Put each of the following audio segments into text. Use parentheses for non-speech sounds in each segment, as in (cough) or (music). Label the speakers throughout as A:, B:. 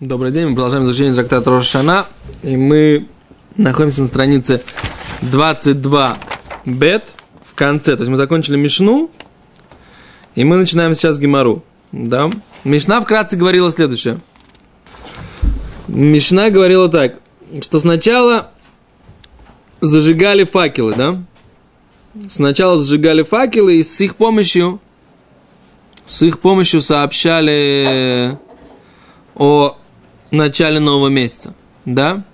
A: Добрый день, мы продолжаем изучение трактата Рошана, и мы находимся на странице 22 бет в конце, то есть мы закончили Мишну, и мы начинаем сейчас Гимару, да? Мишна вкратце говорила следующее. Мишна говорила так, что сначала зажигали факелы, да? Сначала зажигали факелы, и с их помощью, с их помощью сообщали о начале нового месяца. Да?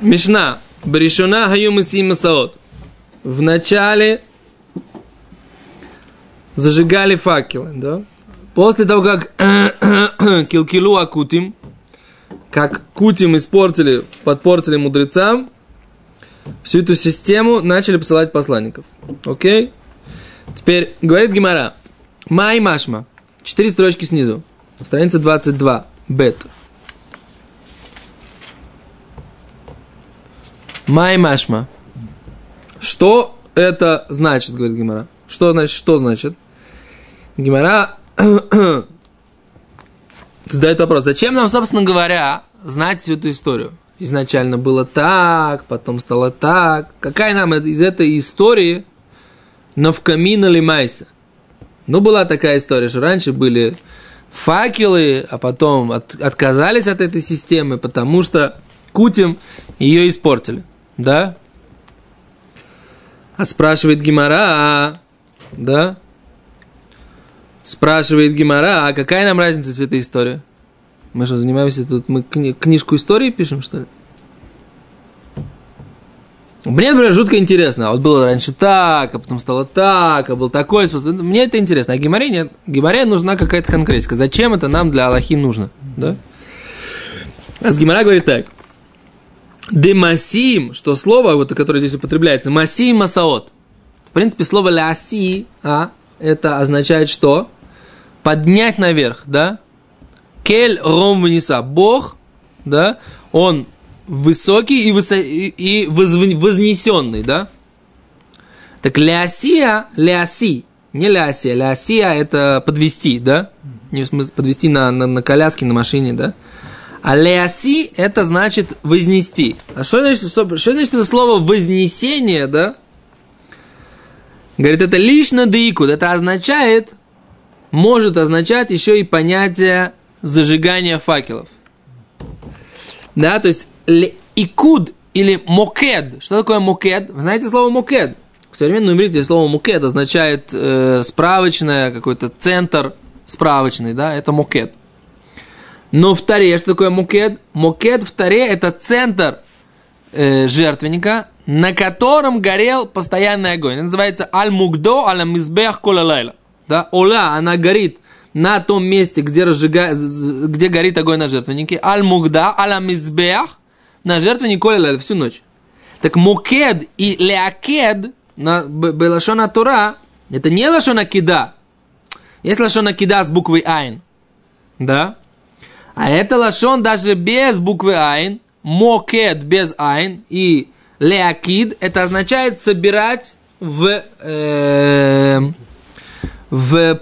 A: Мишна. Бришуна хаюм и масаот. В начале зажигали факелы, да? После того, как (coughs) килкилу акутим, как кутим испортили, подпортили мудрецам, всю эту систему начали посылать посланников. Окей? Теперь говорит Гимара. Май Машма. Четыре строчки снизу. Страница 22. Бет. Май Машма. Что это значит, говорит Гимара? Что значит, что значит? Гимара (coughs) задает вопрос, зачем нам, собственно говоря, знать всю эту историю? Изначально было так, потом стало так. Какая нам из этой истории навкамина ли майса? Ну, была такая история, что раньше были факелы, а потом от, отказались от этой системы, потому что Кутим ее испортили. Да? А спрашивает Гимара, да? Спрашивает Гимара, а какая нам разница с этой историей? Мы что, занимаемся тут, мы кни- книжку истории пишем, что ли? Мне, например, жутко интересно. А вот было раньше так, а потом стало так, а был такой способ. Мне это интересно. А Гимаре нет. Гимаре нужна какая-то конкретика. Зачем это нам для Аллахи нужно? Да? А с Гимара говорит так. Демасим, что слово, вот, которое здесь употребляется, масим масаот. В принципе, слово ляси, а, это означает что? Поднять наверх, да? Кель ром вниса. Бог, да, он высокий и, высо... и вознесенный, да? Так лясия, ляси, не лясия, лясия это подвести, да? Не в смысле подвести на, на, на коляске, на машине, да? А ляси это значит вознести. А что значит, что, что значит это слово вознесение, да? Говорит, это лично деикуд. Это означает, может означать еще и понятие зажигания факелов. Да, то есть икуд или мокед. Что такое мокед? Вы знаете слово мокед? В современном иврите слово мокед означает э, справочное, какой-то центр справочный, да, это мокед. Но в Таре, что такое мукед? Мукед в Таре это центр э, жертвенника, на котором горел постоянный огонь. Это называется аль-мукдо аль-мизбех колалайла. Да, ола, она горит на том месте, где, разжига... где горит огонь на жертвеннике. Аль-мукда аль-мизбех на жертвенник колалайла всю ночь. Так мукед и леакед на Белашона Тура, это не лашона кида. Есть лашона кида с буквой айн. Да? А это лашон даже без буквы айн, мокед без айн и леакид, это означает собирать в, э, в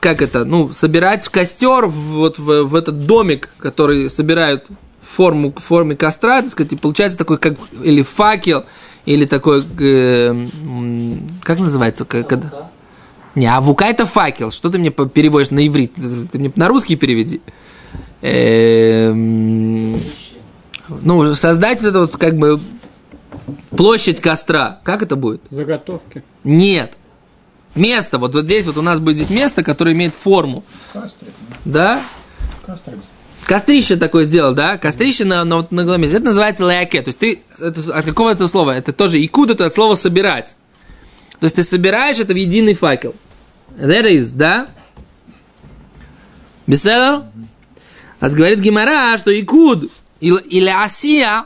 A: как это, ну, собирать в костер, в, вот в, в этот домик, который собирают форму, форме костра, так сказать, и получается такой, как, или факел, или такой, э, как называется, когда... Не, авука это факел. Что ты мне переводишь на иврит? Ты мне на русский переведи. Эм, ну, создать это вот как бы площадь костра. Как это будет?
B: Заготовки.
A: Нет. Место. Вот, вот здесь вот у нас будет здесь место, которое имеет форму.
B: Кастрик.
A: Да?
B: Кастрик.
A: Кострище такое сделал, да? Кострище на, на, на голове. Это называется лаяке. То есть ты, это, от какого это слова? Это тоже икут, это от слова собирать. То есть ты собираешь это в единый факел. That is, да? Беседа? А говорит Гимара, что икуд и лясия,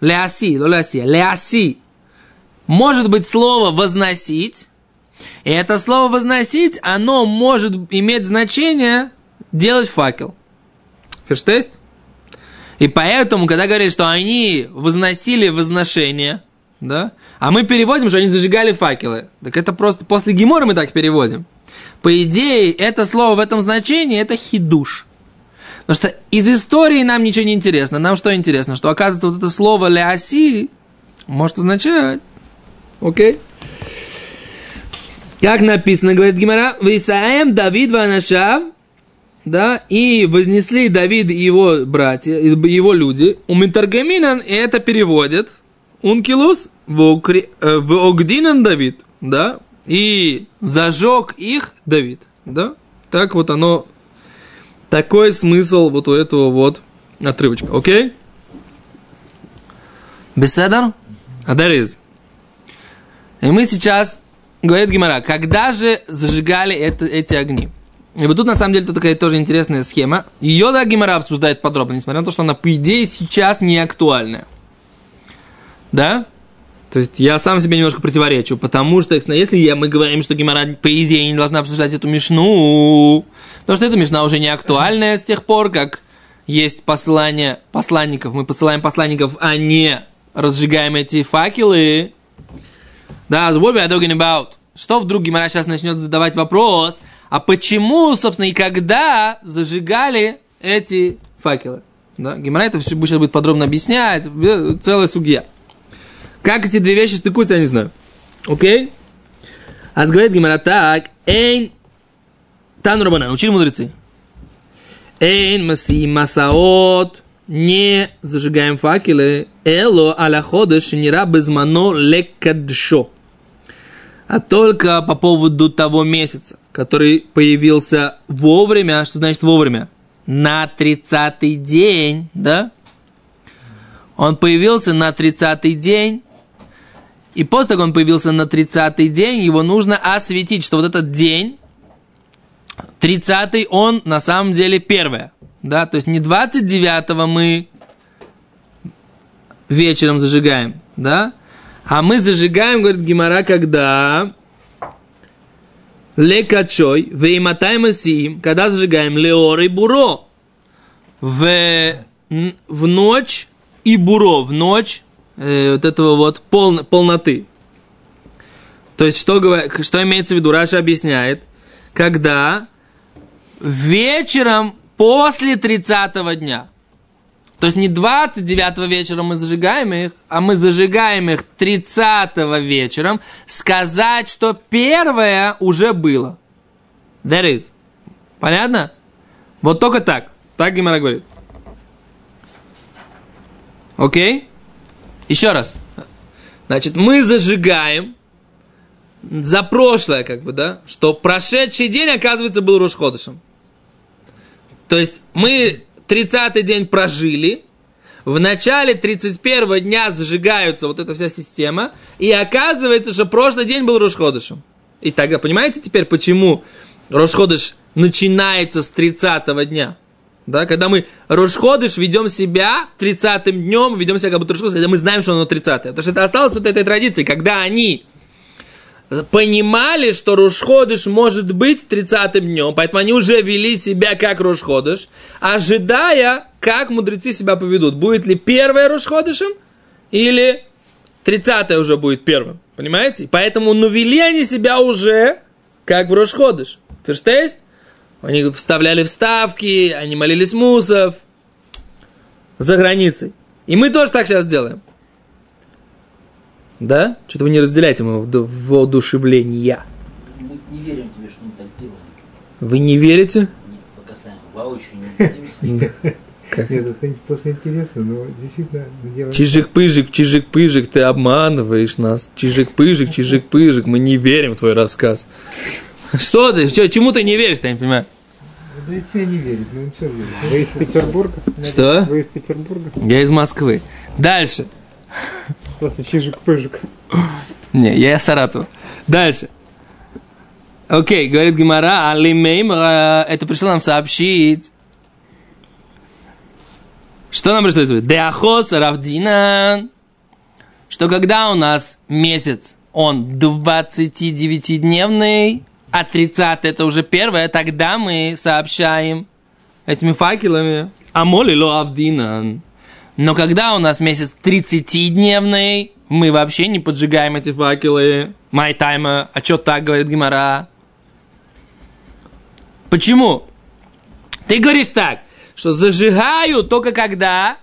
A: ляси, ну лясия, ляси, может быть слово возносить, и это слово возносить, оно может иметь значение делать факел. Ферштест? И поэтому, когда говорят, что они возносили возношение, да, а мы переводим, что они зажигали факелы, так это просто после Гемора мы так переводим. По идее, это слово в этом значении, это хидуш. Потому что из истории нам ничего не интересно. Нам что интересно? Что оказывается вот это слово ляси может означать. Окей? Как написано, говорит Гимара, Висаем Давид Ванашав, да, и вознесли Давид и его братья, его люди, у Митаргаминан, это переводит, Ункилус в э, Огдинан Давид, да, и зажег их Давид, да, так вот оно, такой смысл вот у этого вот отрывочка, окей? Беседер? А there И мы сейчас, говорит Гимара, когда же зажигали это, эти огни? И вот тут, на самом деле, тут такая тоже интересная схема. Ее, да, Гимара обсуждает подробно, несмотря на то, что она, по идее, сейчас не актуальная. Да? То есть я сам себе немножко противоречу, потому что если мы говорим, что Гимара, по идее, не должна обсуждать эту мишну, потому что эта мишна уже не актуальная с тех пор, как есть послание посланников, мы посылаем посланников, а не разжигаем эти факелы. Да, what we are talking about? Что вдруг Гимара сейчас начнет задавать вопрос, а почему, собственно, и когда зажигали эти факелы? Да, Гимара это все сейчас будет подробно объяснять, целая судья. Как эти две вещи стыкуются, я не знаю. Окей? А говорит Гимара так, эйн Тану Рабанан, учили мудрецы. Эйн маси масаот, не зажигаем факелы, эло аля ходыш нира безмано лекадшо. А только по поводу того месяца, который появился вовремя, что значит вовремя? На 30-й день, да? Он появился на 30-й день, и после того, как он появился на 30-й день, его нужно осветить, что вот этот день, 30-й, он на самом деле первое. Да? То есть не 29-го мы вечером зажигаем, да? А мы зажигаем, говорит Гимара, когда лекачой, вейматай масиим, когда зажигаем леор и буро, в, в ночь и буро, в ночь э, вот этого вот пол, полноты. То есть, что, что имеется в виду? Раша объясняет, когда вечером после 30 дня. То есть не 29 вечера мы зажигаем их, а мы зажигаем их 30 вечером, сказать, что первое уже было. There is. Понятно? Вот только так. Так Гимара говорит. Окей? Еще раз. Значит, мы зажигаем за прошлое, как бы, да, что прошедший день, оказывается, был Рушходышем. То есть мы 30-й день прожили, в начале 31 дня зажигаются вот эта вся система, и оказывается, что прошлый день был Рушходышем. И тогда, понимаете теперь, почему Рошходыш начинается с 30 дня? Да, когда мы Рошходыш ведем себя 30-м днем, ведем себя как будто Рошходыш, когда мы знаем, что оно 30 Потому что это осталось вот этой традиции, когда они понимали, что Рушходыш может быть 30-м днем, поэтому они уже вели себя как Рушходыш, ожидая, как мудрецы себя поведут. Будет ли первое Рушходышем или 30 уже будет первым. Понимаете? Поэтому, ну, вели они себя уже как в Рошходыш. Ферштейст? Они вставляли вставки, они молились мусов за границей. И мы тоже так сейчас делаем. Да? Что-то вы не разделяете моего воодушевления.
B: Мы не верим тебе, что он так делает.
A: Вы не верите?
B: Не по касаемому. Воочию не видимся. (laughs)
C: Как? Нет, это просто интересно, но действительно мы делаем...
A: Чижик-пыжик, чижик-пыжик, ты обманываешь нас. Чижик-пыжик, чижик-пыжик, мы не верим в твой рассказ. Что ты? Что, чему ты не веришь, я не понимаю?
C: Да и тебе не верит, ну верит? Вы из Петербурга?
A: Что?
C: Вы из Петербурга?
A: Я из Москвы. Дальше.
C: Просто чижик-пыжик.
A: Не, я из Саратова. Дальше. Окей, говорит Гимара, алимейм, э, это пришло нам сообщить. Что нам пришло сказать? Деахос равдина. Что когда у нас месяц, он 29-дневный, а 30 это уже первое, тогда мы сообщаем этими факелами. Амоли ло авдинан. Но когда у нас месяц 30-дневный, мы вообще не поджигаем эти факелы. Май тайма. А что так, говорит Гимара? Почему? Ты говоришь так, что зажигают только когда,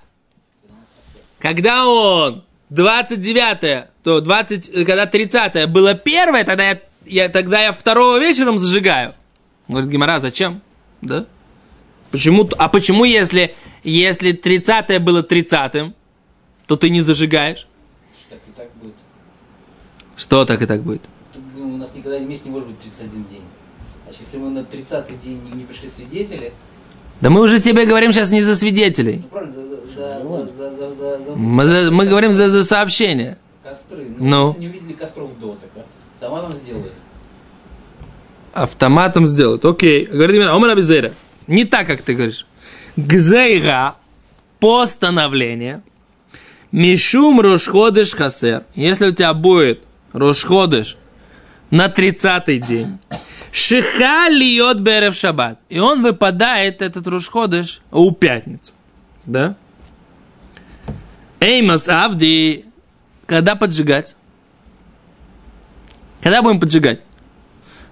A: когда он 29 то 20, когда 30 было первое, тогда я, я, тогда я второго вечером зажигаю. Говорит Гимара, зачем? Да? Почему, а почему, если, если 30 было 30 то ты не зажигаешь?
B: Так и так будет.
A: Что так и так будет?
B: Ну, у нас никогда месяц не может быть 31 день. А если мы на 30 день не, не пришли свидетели,
A: да мы уже тебе говорим сейчас не за свидетелей. Мы говорим за, за сообщение.
B: Костры.
A: Ну,
B: ну. не увидели костров до так, автоматом сделают.
A: Автоматом сделают, окей. Говорит, Омар Абизера. Не так, как ты говоришь. Гзейра. Постановление. Мишум Рошходыш Хасер. Если у тебя будет Рошходыш на 30-й день. Шиха льет берев шаббат. И он выпадает, этот Рошходыш, у пятницу. Да? Эймас Авди. Когда поджигать? Когда будем поджигать?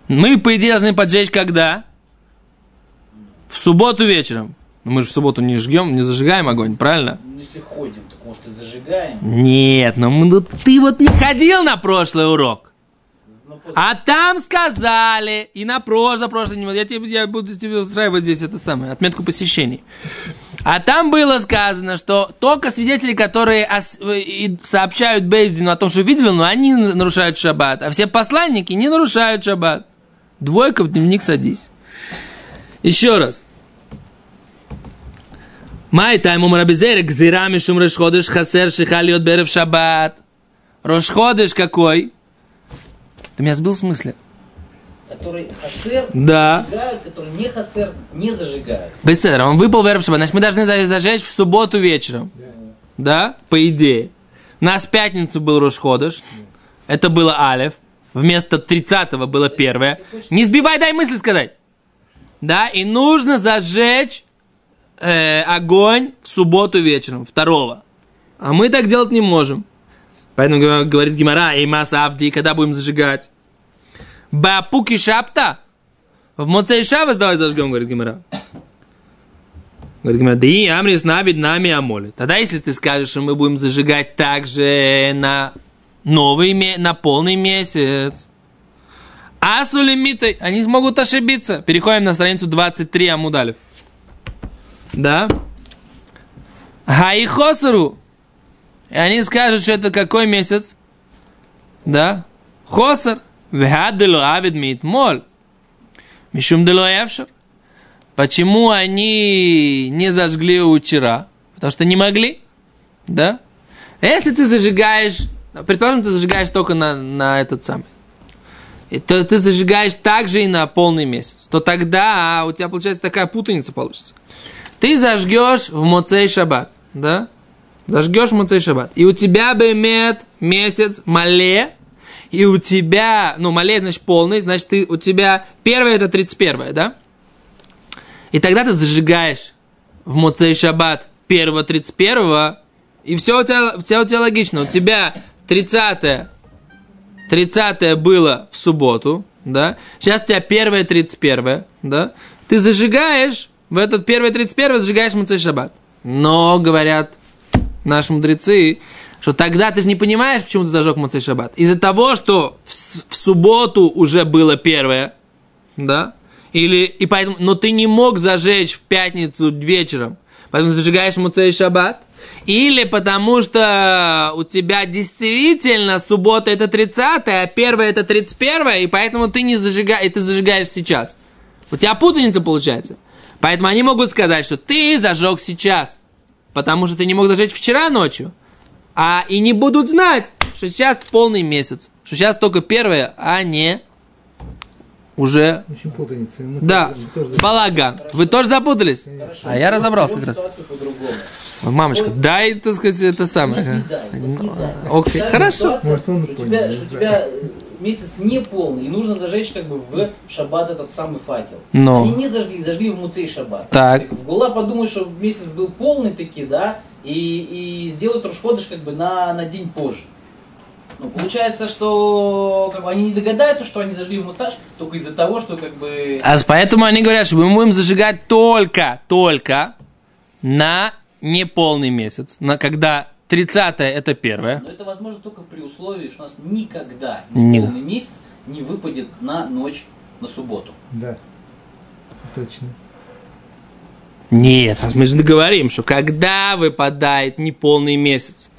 A: Мы, по идее, должны поджечь когда? В субботу вечером. Но мы же в субботу не жгем, не зажигаем огонь, правильно?
B: Ну, если ходим, так может и зажигаем.
A: Нет, мы- ну ты вот не ходил на прошлый урок.
B: После-
A: А там сказали, и на прошлый, прошлый, не- я, тебе, я буду тебе устраивать здесь это самое, отметку посещений. А там было сказано, что только свидетели, которые ос- э, сообщают Бейздину о том, что видели, но они нарушают шаббат, а все посланники не нарушают шаббат. Двойка в дневник садись. Еще раз. Май тайм умар абизер, гзира мишум рошходыш хасер шихалиот берев шаббат. Рошходыш какой? Ты меня сбил в смысле?
B: Который хасер
A: Да.
B: зажигают, который не хасер не зажигают.
A: Беседер, он выпал в Эрев Шаббат. Значит, мы должны за- зажечь в субботу вечером. Да? По идее. У нас в пятницу был Рошходыш. Это было Алев. Вместо 30-го было первое. Не сбивай, дай мысль сказать. Да, и нужно зажечь э, огонь в субботу вечером, второго. А мы так делать не можем. Поэтому говор- говорит Гимара, и масса Авди, когда будем зажигать? Бапуки шапта? В Моцей Шабас давай зажгем, говорит Гимара. Говорит Гимара, да и Амрис Навид нами Амоли. Тогда, если ты скажешь, что мы будем зажигать также на новый, на полный месяц, Асулимитой, они смогут ошибиться. Переходим на страницу 23 Амудалев. Да? Хаихосару. И они скажут, что это какой месяц? Да? Хосар. Вехадело авид мит мол. Мишум дело эвшер. Почему они не зажгли вчера? Потому что не могли. Да? Если ты зажигаешь, предположим, ты зажигаешь только на, на этот самый, то ты зажигаешь также и на полный месяц, то тогда у тебя получается такая путаница получится. Ты зажгешь в Моцей Шаббат, да? Зажгешь в Моцей Шаббат. И у тебя бемет месяц мале, и у тебя, ну, мале, значит, полный, значит, ты, у тебя первое это 31, да? И тогда ты зажигаешь в Моцей Шаббат первого 31 и все у тебя, все у тебя логично. У тебя 30 30 было в субботу, да? Сейчас у тебя первое 31 да? Ты зажигаешь, в этот первое 31 зажигаешь Моцей Шаббат. Но, говорят наши мудрецы, что тогда ты же не понимаешь, почему ты зажег Моцей Шаббат. Из-за того, что в, в субботу уже было первое, да? Или, и поэтому, но ты не мог зажечь в пятницу вечером, поэтому зажигаешь Муцей Шаббат. Или потому что у тебя действительно суббота это 30 а первое это 31 и поэтому ты не зажигаешь, ты зажигаешь сейчас. У тебя путаница получается. Поэтому они могут сказать, что ты зажег сейчас, потому что ты не мог зажечь вчера ночью. А и не будут знать, что сейчас полный месяц, что сейчас только первое, а не уже
C: В общем, путаница. Мы
A: да,
C: тоже- тоже
A: балаган. Вы тоже запутались? А я разобрался как раз. Мамочка, дай, так сказать, это
B: Не
A: самое.
B: дай, вот не дай.
A: Окей,
B: Та
A: хорошо.
C: Может, он
B: что у
C: понял,
B: тебя, у тебя э, месяц не полный, и нужно зажечь как бы в шаббат этот самый факел.
A: Но.
B: Они не зажгли, зажгли в Муцей шаббат.
A: Так.
B: В Гула подумают, что месяц был полный таки, да, и, и сделают Рушходыш как бы на, на день позже. Ну, получается, что как бы, они не догадаются, что они зажгли в Муцаш, только из-за того, что как бы...
A: А поэтому они говорят, что мы будем зажигать только, только на неполный месяц, на когда 30 это первое.
B: Но это возможно только при условии, что у нас никогда
A: Не.
B: полный месяц не выпадет на ночь на субботу.
C: Да. Точно.
A: Нет, мы же говорим, что когда выпадает неполный месяц,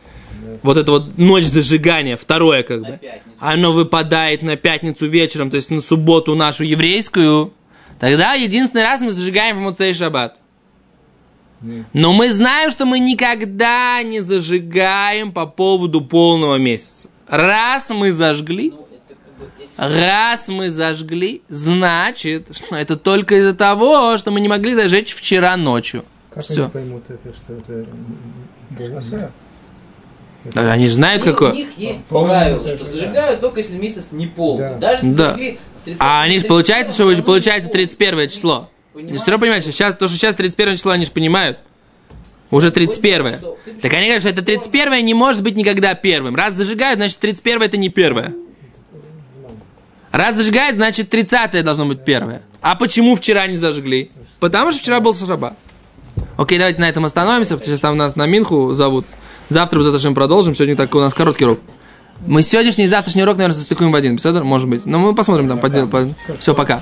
A: вот это вот ночь зажигания, второе как бы, оно выпадает на пятницу вечером, то есть на субботу нашу еврейскую, тогда единственный раз мы зажигаем в Муцей Шаббат. Но мы знаем, что мы никогда не зажигаем по поводу полного месяца. Раз мы зажгли,
B: Ну,
A: раз мы зажгли, значит, что это только из-за того, что мы не могли зажечь вчера ночью.
C: Как
A: Все.
C: они поймут это, что это...
A: Они же знают, какое.
B: У них есть
C: Полный
B: правило, что
C: да.
B: зажигают только если месяц не полный.
C: Да.
B: Даже если
A: Да.
B: зажгли с 30
A: А они же получается, что получается 31
B: 31
A: число. Они
B: Понимаете,
A: все равно понимаете, сейчас, то, что сейчас 31 число, они же понимают. Уже 31. Так они говорят, что это 31 не может быть никогда первым. Раз зажигают, значит 31 это не первое. Раз зажигают, значит 30 должно быть первое. А почему вчера не зажгли? Потому что вчера был шаба. Окей, давайте на этом остановимся, потому что сейчас там нас на Минху зовут. Завтра мы затем продолжим. Сегодня так у нас короткий урок. Мы сегодняшний и завтрашний урок, наверное, состыкуем в один. Может быть. Но мы посмотрим там. По, Все, пока.